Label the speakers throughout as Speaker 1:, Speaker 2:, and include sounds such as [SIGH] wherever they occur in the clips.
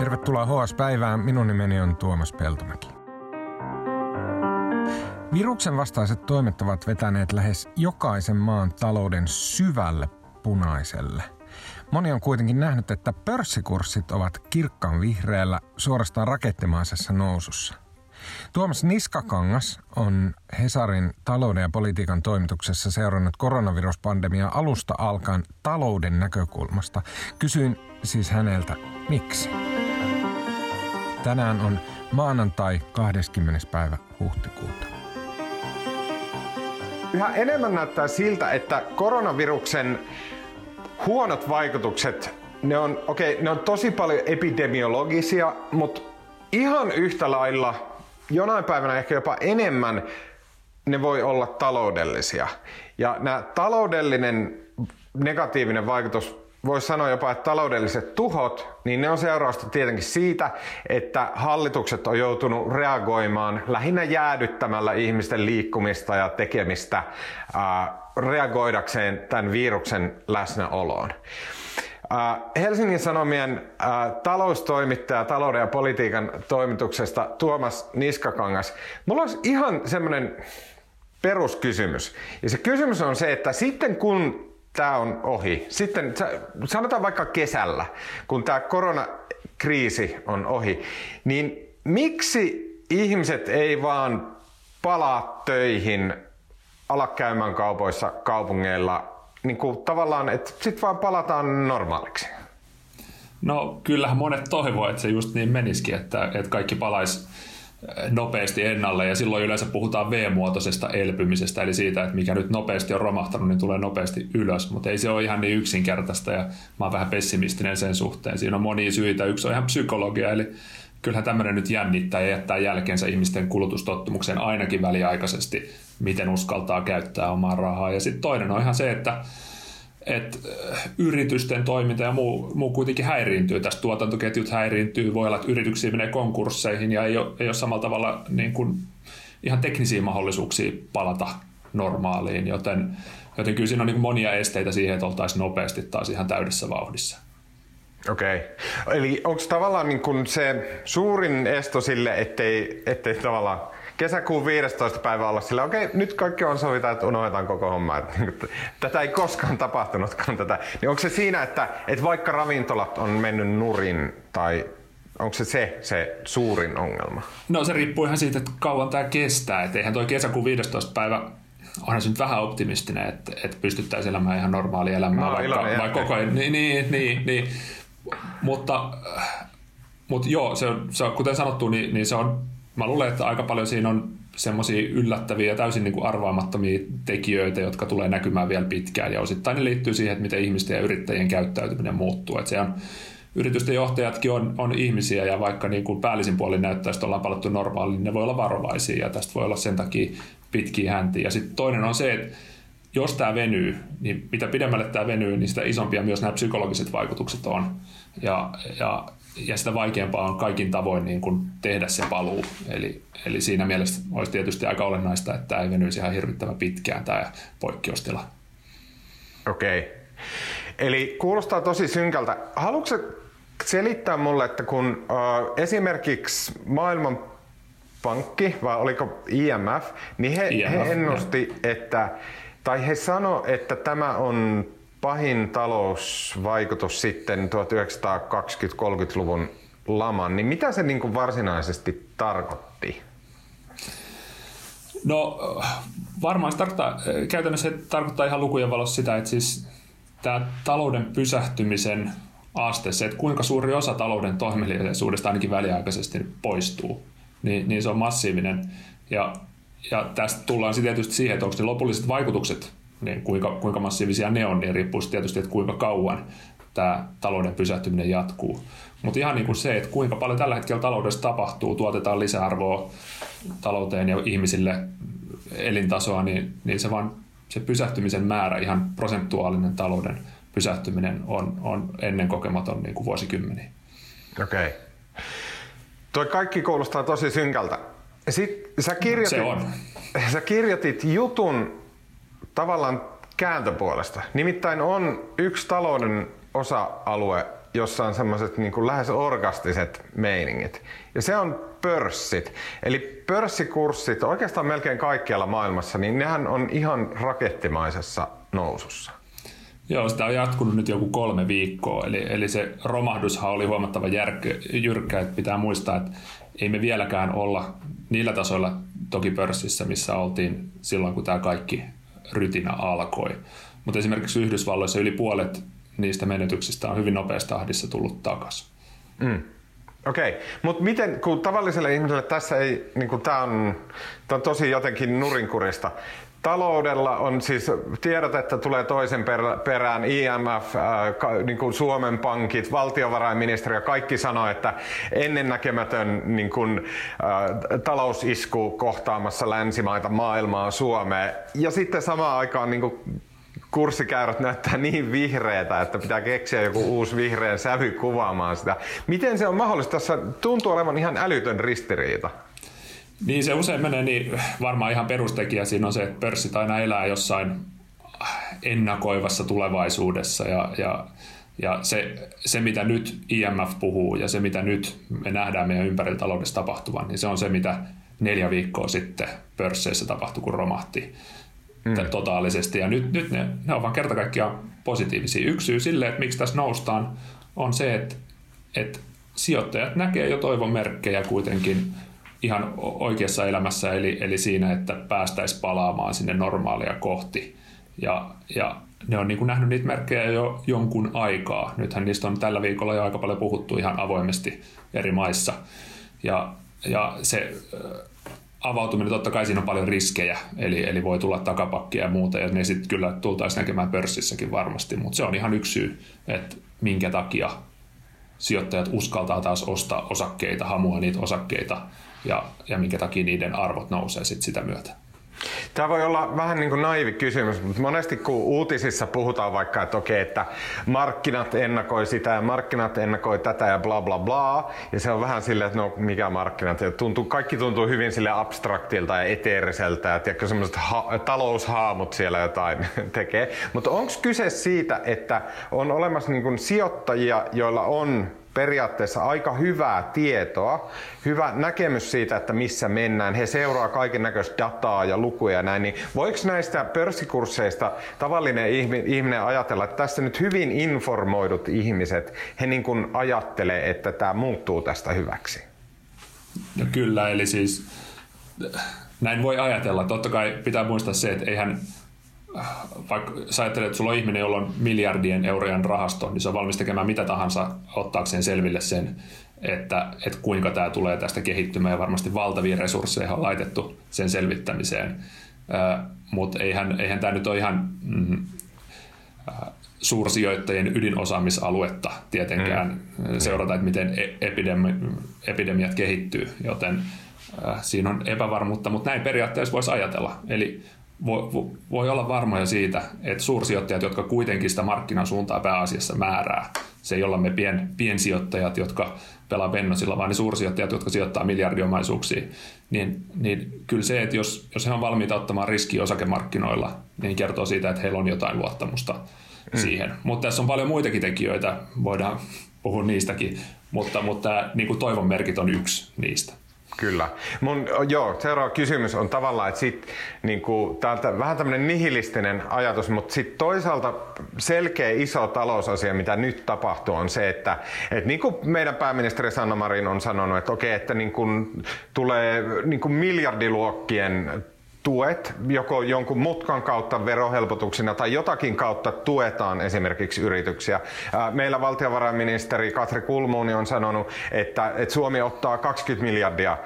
Speaker 1: Tervetuloa HS-päivään. Minun nimeni on Tuomas Peltomäki. Viruksen vastaiset toimet ovat vetäneet lähes jokaisen maan talouden syvälle punaiselle. Moni on kuitenkin nähnyt, että pörssikurssit ovat kirkkaan vihreällä suorastaan rakettimaisessa nousussa. Tuomas Niskakangas on Hesarin talouden ja politiikan toimituksessa seurannut koronaviruspandemiaa alusta alkaen talouden näkökulmasta. Kysyin siis häneltä, miksi? Tänään on maanantai 20. päivä huhtikuuta.
Speaker 2: Yhä enemmän näyttää siltä, että koronaviruksen huonot vaikutukset, ne on, okay, ne on tosi paljon epidemiologisia, mutta ihan yhtä lailla, jonain päivänä ehkä jopa enemmän, ne voi olla taloudellisia. Ja nämä taloudellinen negatiivinen vaikutus voisi sanoa jopa, että taloudelliset tuhot, niin ne on seurausta tietenkin siitä, että hallitukset on joutunut reagoimaan lähinnä jäädyttämällä ihmisten liikkumista ja tekemistä ää, reagoidakseen tämän viruksen läsnäoloon. Helsingin Sanomien taloustoimittaja talouden ja politiikan toimituksesta Tuomas Niskakangas. Mulla olisi ihan semmoinen peruskysymys. Ja se kysymys on se, että sitten kun tämä on ohi. Sitten sanotaan vaikka kesällä, kun tämä koronakriisi on ohi, niin miksi ihmiset ei vaan palaa töihin, ala käymään kaupoissa, kaupungeilla, niin kuin tavallaan, että sitten vaan palataan normaaliksi?
Speaker 3: No kyllähän monet toivoo, että se just niin menisikin, että, että kaikki palaisi nopeasti ennalle ja silloin yleensä puhutaan V-muotoisesta elpymisestä, eli siitä, että mikä nyt nopeasti on romahtanut, niin tulee nopeasti ylös, mutta ei se ole ihan niin yksinkertaista ja mä oon vähän pessimistinen sen suhteen. Siinä on monia syitä, yksi on ihan psykologia, eli kyllähän tämmöinen nyt jännittää ja jättää jälkeensä ihmisten kulutustottumuksen ainakin väliaikaisesti, miten uskaltaa käyttää omaa rahaa. Ja sitten toinen on ihan se, että että äh, yritysten toiminta ja muu, muu kuitenkin häiriintyy. Tästä tuotantoketjut häiriintyy, voi olla, että yrityksiä menee konkursseihin ja ei ole, ei ole samalla tavalla niin kuin ihan teknisiä mahdollisuuksia palata normaaliin, joten, joten kyllä siinä on niin monia esteitä siihen, että oltaisiin nopeasti taas ihan täydessä vauhdissa.
Speaker 2: Okei. Okay. Eli onko tavallaan niin kuin se suurin esto sille, ettei, ettei tavallaan kesäkuun 15. päivä olla sillä, okei, okay, nyt kaikki on sovita, että unohdetaan koko homma. Niinku, tätä ei koskaan tapahtunutkaan tätä. Niin onko se siinä, että, että vaikka ravintolat on mennyt nurin tai onko se, se se suurin ongelma?
Speaker 3: No se riippuu ihan siitä, että kauan tämä kestää. Et eihän toi kesäkuun 15. päivä onhan se nyt vähän optimistinen, että, että pystyttäisiin elämään ihan normaalia elämää. No, vaikka, vaikka koko ajan. Niin, niin, niin, niin. Mutta, mutta joo, se on, se on, kuten sanottu, niin, niin se on mä luulen, että aika paljon siinä on semmoisia yllättäviä ja täysin niin kuin arvaamattomia tekijöitä, jotka tulee näkymään vielä pitkään. Ja osittain ne liittyy siihen, että miten ihmisten ja yrittäjien käyttäytyminen muuttuu. Että se on, yritysten johtajatkin on, on ihmisiä ja vaikka niin kuin päällisin puolin näyttää, että ollaan palattu normaaliin, niin ne voi olla varovaisia ja tästä voi olla sen takia pitkiä häntiä. Ja sitten toinen on se, että jos tämä venyy, niin mitä pidemmälle tämä venyy, niin sitä isompia myös nämä psykologiset vaikutukset on. Ja, ja ja sitä vaikeampaa on kaikin tavoin niin kuin tehdä se paluu. Eli, eli siinä mielessä olisi tietysti aika olennaista, että tämä ei venyisi ihan hirvittävän pitkään tämä poikkeustila.
Speaker 2: Okei. Okay. Eli kuulostaa tosi synkältä. Haluatko selittää mulle, että kun uh, esimerkiksi Maailmanpankki, vai oliko IMF, niin he, IMF, he ennusti, että, tai he sano, että tämä on pahin talousvaikutus sitten 1920-30-luvun laman, niin mitä se niin kuin varsinaisesti tarkoitti?
Speaker 3: No varmaan se tarkoittaa, käytännössä se tarkoittaa ihan lukujen valossa sitä, että siis tämä talouden pysähtymisen aste, se, että kuinka suuri osa talouden toimeliaisuudesta ainakin väliaikaisesti poistuu, niin, niin se on massiivinen. Ja, ja tästä tullaan sitten tietysti siihen, että onko ne lopulliset vaikutukset niin kuinka, kuinka massiivisia ne on, niin riippuu tietysti, että kuinka kauan tämä talouden pysähtyminen jatkuu. Mutta ihan niin kuin se, että kuinka paljon tällä hetkellä taloudessa tapahtuu, tuotetaan lisäarvoa talouteen ja ihmisille elintasoa, niin, niin se, vaan, se pysähtymisen määrä, ihan prosentuaalinen talouden pysähtyminen on, on ennen kokematon niin kuin vuosikymmeniä.
Speaker 2: Okei. Okay. Tuo kaikki kuulostaa tosi synkältä. Sitten sä kirjoitit, se on. Sä kirjoitit jutun tavallaan kääntöpuolesta. Nimittäin on yksi talouden osa-alue jossa on semmoiset niin lähes orgastiset meiningit. Ja se on pörssit. Eli pörssikurssit oikeastaan melkein kaikkialla maailmassa, niin nehän on ihan rakettimaisessa nousussa.
Speaker 3: Joo, sitä on jatkunut nyt joku kolme viikkoa, eli, eli se romahdushan oli huomattavan järkkä, jyrkkä, että pitää muistaa, että ei me vieläkään olla niillä tasoilla toki pörssissä, missä oltiin silloin, kun tämä kaikki rytinä alkoi. Mutta esimerkiksi Yhdysvalloissa yli puolet niistä menetyksistä on hyvin nopeassa tahdissa tullut takaisin.
Speaker 2: Mm. Okei, okay. mutta miten, kun tavalliselle ihmiselle tässä ei, niin tämä on, on tosi jotenkin nurinkurista. Taloudella on siis tiedot, että tulee toisen perään IMF, äh, niin kuin Suomen pankit, valtiovarainministeriö, kaikki sanoo, että ennennäkemätön niin kuin, äh, talousisku kohtaamassa länsimaita, maailmaa, Suomea. Ja sitten samaan aikaan niin kuin, kurssikäyrät näyttää niin vihreätä, että pitää keksiä joku uusi vihreän sävy kuvaamaan sitä. Miten se on mahdollista? Tässä tuntuu olevan ihan älytön ristiriita.
Speaker 3: Niin se usein menee, niin varmaan ihan perustekijä siinä on se, että pörssit aina elää jossain ennakoivassa tulevaisuudessa ja, ja, ja se, se, mitä nyt IMF puhuu ja se, mitä nyt me nähdään meidän ympärillä taloudessa tapahtuvan, niin se on se, mitä neljä viikkoa sitten pörsseissä tapahtui, kun romahti mm. totaalisesti. Ja nyt, nyt ne, ne on vaan kerta kaikkiaan positiivisia. Yksi syy sille, että miksi tässä noustaan, on se, että, että sijoittajat näkee jo toivon merkkejä kuitenkin ihan oikeassa elämässä, eli, eli siinä, että päästäisiin palaamaan sinne normaalia kohti. Ja, ja ne on niin kuin nähnyt niitä merkkejä jo jonkun aikaa. Nythän niistä on tällä viikolla jo aika paljon puhuttu ihan avoimesti eri maissa. Ja, ja se avautuminen, totta kai siinä on paljon riskejä, eli, eli voi tulla takapakkia ja muuta, ja ne sitten kyllä tultaisiin näkemään pörssissäkin varmasti, mutta se on ihan yksi syy, että minkä takia sijoittajat uskaltaa taas ostaa osakkeita, hamua niitä osakkeita, ja, ja minkä takia niiden arvot nousee sit sitä myötä.
Speaker 2: Tämä voi olla vähän niin kuin naivi kysymys, mutta monesti kun uutisissa puhutaan vaikka, että okei, että markkinat ennakoi sitä ja markkinat ennakoi tätä ja bla bla bla, ja se on vähän silleen, että no mikä markkinat, ja tuntuu, kaikki tuntuu hyvin sille abstraktilta ja eteeriseltä, että tiedätkö, semmoiset ha- taloushaamut siellä jotain [LAUGHS] tekee. Mutta onko kyse siitä, että on olemassa niin kuin sijoittajia, joilla on periaatteessa aika hyvää tietoa, hyvä näkemys siitä, että missä mennään. He seuraa kaiken näköistä dataa ja lukuja ja näin. Niin voiko näistä pörssikursseista tavallinen ihminen ajatella, että tässä nyt hyvin informoidut ihmiset, he niin kuin ajattelee, että tämä muuttuu tästä hyväksi?
Speaker 3: No kyllä, eli siis näin voi ajatella. Totta kai pitää muistaa se, että eihän vaikka sä ajattelet, että sulla on ihminen, jolla on miljardien eurojen rahasto, niin se on valmis tekemään mitä tahansa ottaakseen selville sen, että, että kuinka tämä tulee tästä kehittymään ja varmasti valtavia resursseja on laitettu sen selvittämiseen. Mutta eihän, eihän tämä nyt ole ihan mm, suursijoittajien ydinosaamisaluetta tietenkään mm. seurata, että miten e-, epidemi, epidemiat kehittyy, joten siinä on epävarmuutta, mutta näin periaatteessa voisi ajatella. Eli voi, voi olla varmoja siitä, että suursijoittajat, jotka kuitenkin sitä markkinan suuntaa pääasiassa määrää, se ei olla me pien, piensijoittajat, jotka pelaa pennosilla, vaan ne suursijoittajat, jotka sijoittaa miljardiomaisuuksiin, niin, niin kyllä se, että jos, jos he on valmiita ottamaan riskiä osakemarkkinoilla, niin kertoo siitä, että heillä on jotain luottamusta mm. siihen. Mutta tässä on paljon muitakin tekijöitä, voidaan puhua niistäkin, mutta, mutta niin kuin toivon merkit on yksi niistä.
Speaker 2: Kyllä. Mun, joo, seuraava kysymys on tavallaan, että sit, niin kuin, täältä, vähän tämmöinen nihilistinen ajatus, mutta sitten toisaalta selkeä iso talousasia, mitä nyt tapahtuu, on se, että, että niin kuin meidän pääministeri Sanna Marin on sanonut, että okei, että niin kuin, tulee niin kuin miljardiluokkien tuet, joko jonkun mutkan kautta verohelpotuksina tai jotakin kautta tuetaan esimerkiksi yrityksiä. Meillä valtiovarainministeri Katri Kulmuuni on sanonut, että, että Suomi ottaa 20 miljardia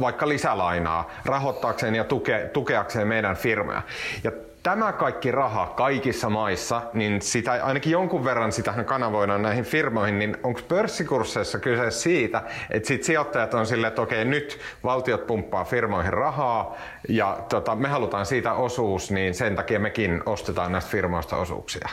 Speaker 2: vaikka lisälainaa rahoittaakseen ja tuke, tukeakseen meidän firmoja. Ja tämä kaikki raha kaikissa maissa, niin sitä, ainakin jonkun verran sitähän kanavoidaan näihin firmoihin, niin onko pörssikursseissa kyse siitä, että sit sijoittajat on silleen, että okei nyt valtiot pumppaa firmoihin rahaa ja tota, me halutaan siitä osuus, niin sen takia mekin ostetaan näistä firmoista osuuksia?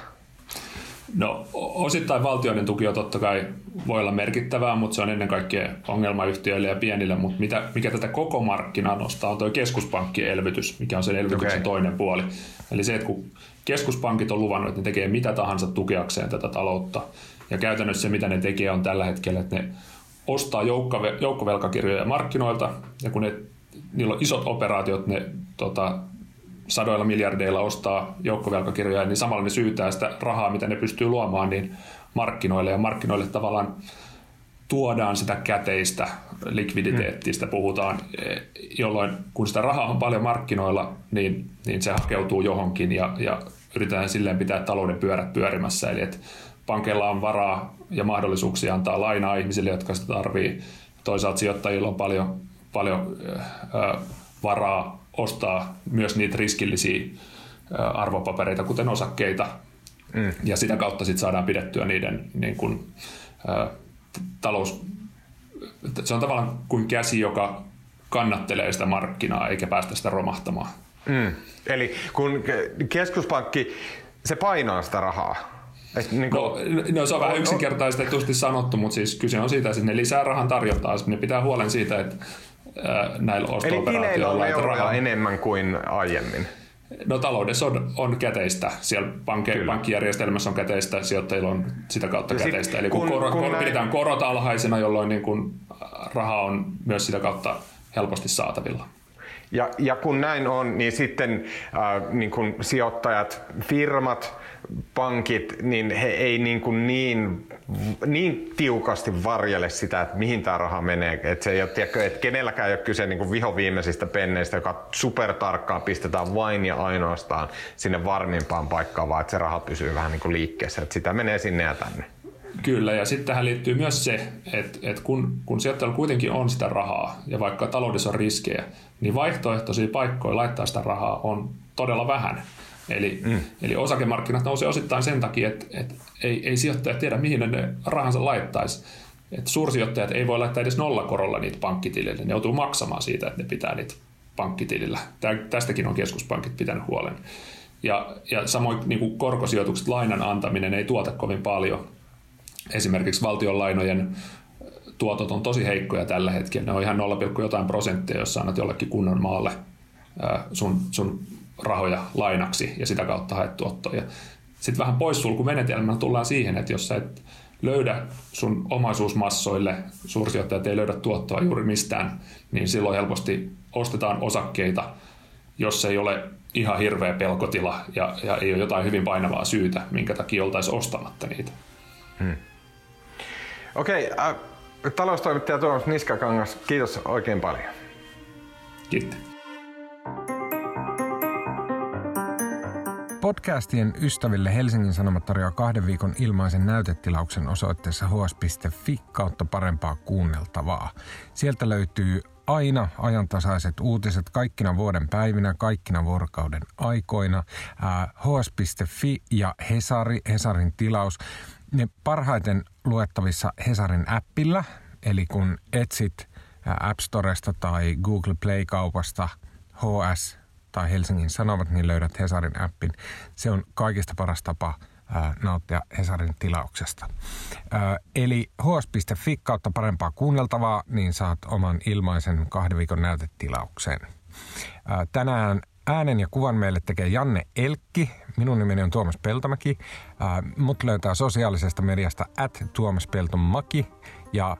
Speaker 3: No osittain valtioiden tuki on totta kai voi olla merkittävää, mutta se on ennen kaikkea ongelmayhtiöille ja pienille, mutta mitä, mikä tätä koko markkinaa nostaa on tuo keskuspankkien elvytys, mikä on sen elvytyksen okay. toinen puoli. Eli se, että kun keskuspankit on luvannut, että ne tekee mitä tahansa tukeakseen tätä taloutta, Ja käytännössä se, mitä ne tekee, on tällä hetkellä, että ne ostaa joukkovelkakirjoja markkinoilta, ja kun ne, niillä on isot operaatiot, ne tota, sadoilla miljardeilla ostaa joukkovelkakirjoja, niin samalla ne syytää sitä rahaa, mitä ne pystyy luomaan, niin markkinoille, ja markkinoille tavallaan tuodaan sitä käteistä likviditeettistä mm. puhutaan, jolloin kun sitä rahaa on paljon markkinoilla, niin, niin se hakeutuu johonkin ja, ja yritetään silleen pitää talouden pyörät pyörimässä. Eli että pankeilla on varaa ja mahdollisuuksia antaa lainaa ihmisille, jotka sitä tarvii. Toisaalta sijoittajilla on paljon, paljon äh, varaa ostaa myös niitä riskillisiä arvopapereita, kuten osakkeita, mm. ja sitä kautta sitten saadaan pidettyä niiden niin kun, äh, talous... Se on tavallaan kuin käsi, joka kannattelee sitä markkinaa eikä päästä sitä romahtamaan.
Speaker 2: Mm. Eli kun keskuspankki, se painaa sitä rahaa,
Speaker 3: et niin kuin, no, no, se on vähän yksinkertaistetusti sanottu, mutta siis kyse on siitä, että ne lisää rahan tarjontaa, ne pitää huolen siitä, että näillä osto-operaatioilla...
Speaker 2: Eli on rahaa enemmän kuin aiemmin.
Speaker 3: No taloudessa on, on käteistä. Siellä pankki, pankkijärjestelmässä on käteistä, sijoittajilla on sitä kautta ja käteistä. Sit, Eli kun, kun, kor, kun näin... pidetään korot alhaisena, jolloin niin kun raha on myös sitä kautta helposti saatavilla.
Speaker 2: Ja, ja kun näin on, niin sitten äh, niin kun sijoittajat, firmat, pankit, niin he ei niin, kuin niin, niin tiukasti varjele sitä, että mihin tämä raha menee. Että se ei ole, tiedätkö, että kenelläkään ei ole kyse niin kuin vihoviimeisistä penneistä, joka supertarkkaan pistetään vain ja ainoastaan sinne varmimpaan paikkaan, vaan että se raha pysyy vähän niin kuin liikkeessä. Että sitä menee sinne ja tänne.
Speaker 3: Kyllä, ja sitten tähän liittyy myös se, että, että kun, kun sijoittajalla kuitenkin on sitä rahaa, ja vaikka taloudessa on riskejä, niin vaihtoehtoisia paikkoja laittaa sitä rahaa on todella vähän. Eli, mm. eli osakemarkkinat nousee osittain sen takia, että, että ei, ei sijoittajat tiedä, mihin ne rahansa laittaisi. Että suursijoittajat ei voi laittaa edes nollakorolla niitä pankkitilille. Ne joutuu maksamaan siitä, että ne pitää niitä pankkitilillä. Tästäkin on keskuspankit pitänyt huolen. Ja, ja samoin niin kuin korkosijoitukset, lainan antaminen ei tuota kovin paljon. Esimerkiksi valtion lainojen tuotot on tosi heikkoja tällä hetkellä. Ne on ihan 0, jotain prosenttia, jos annat jollekin kunnon maalle sun, sun rahoja lainaksi ja sitä kautta haet tuottoja. Sitten vähän poissulkumenetelmänä tullaan siihen, että jos sä et löydä sun omaisuusmassoille, suursijoittajat ei löydä tuottoa juuri mistään, niin silloin helposti ostetaan osakkeita, jos ei ole ihan hirveä pelkotila ja, ja ei ole jotain hyvin painavaa syytä, minkä takia oltaisiin ostamatta niitä. Hmm.
Speaker 2: Okei, okay, äh, taloustoimittaja Tuomas Niskakangas, kiitos oikein paljon.
Speaker 3: Kiitos.
Speaker 1: Podcastien ystäville Helsingin Sanomat tarjoaa kahden viikon ilmaisen näytetilauksen osoitteessa hs.fi kautta parempaa kuunneltavaa. Sieltä löytyy aina ajantasaiset uutiset kaikkina vuoden päivinä, kaikkina vuorokauden aikoina. hs.fi ja Hesari, Hesarin tilaus, ne parhaiten luettavissa Hesarin appilla, eli kun etsit App Storesta tai Google Play-kaupasta HS tai Helsingin Sanomat, niin löydät Hesarin appin. Se on kaikista paras tapa nauttia Hesarin tilauksesta. Eli hs.fi kautta parempaa kuunneltavaa, niin saat oman ilmaisen kahden viikon näytetilauksen. Ää, tänään äänen ja kuvan meille tekee Janne Elkki. Minun nimeni on Tuomas Peltomäki. Mut löytää sosiaalisesta mediasta at Tuomas Peltomaki ja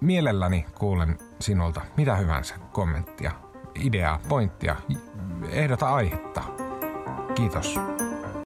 Speaker 1: mielelläni kuulen sinulta mitä hyvänsä kommenttia ideaa, pointtia, ehdota aihetta. Kiitos.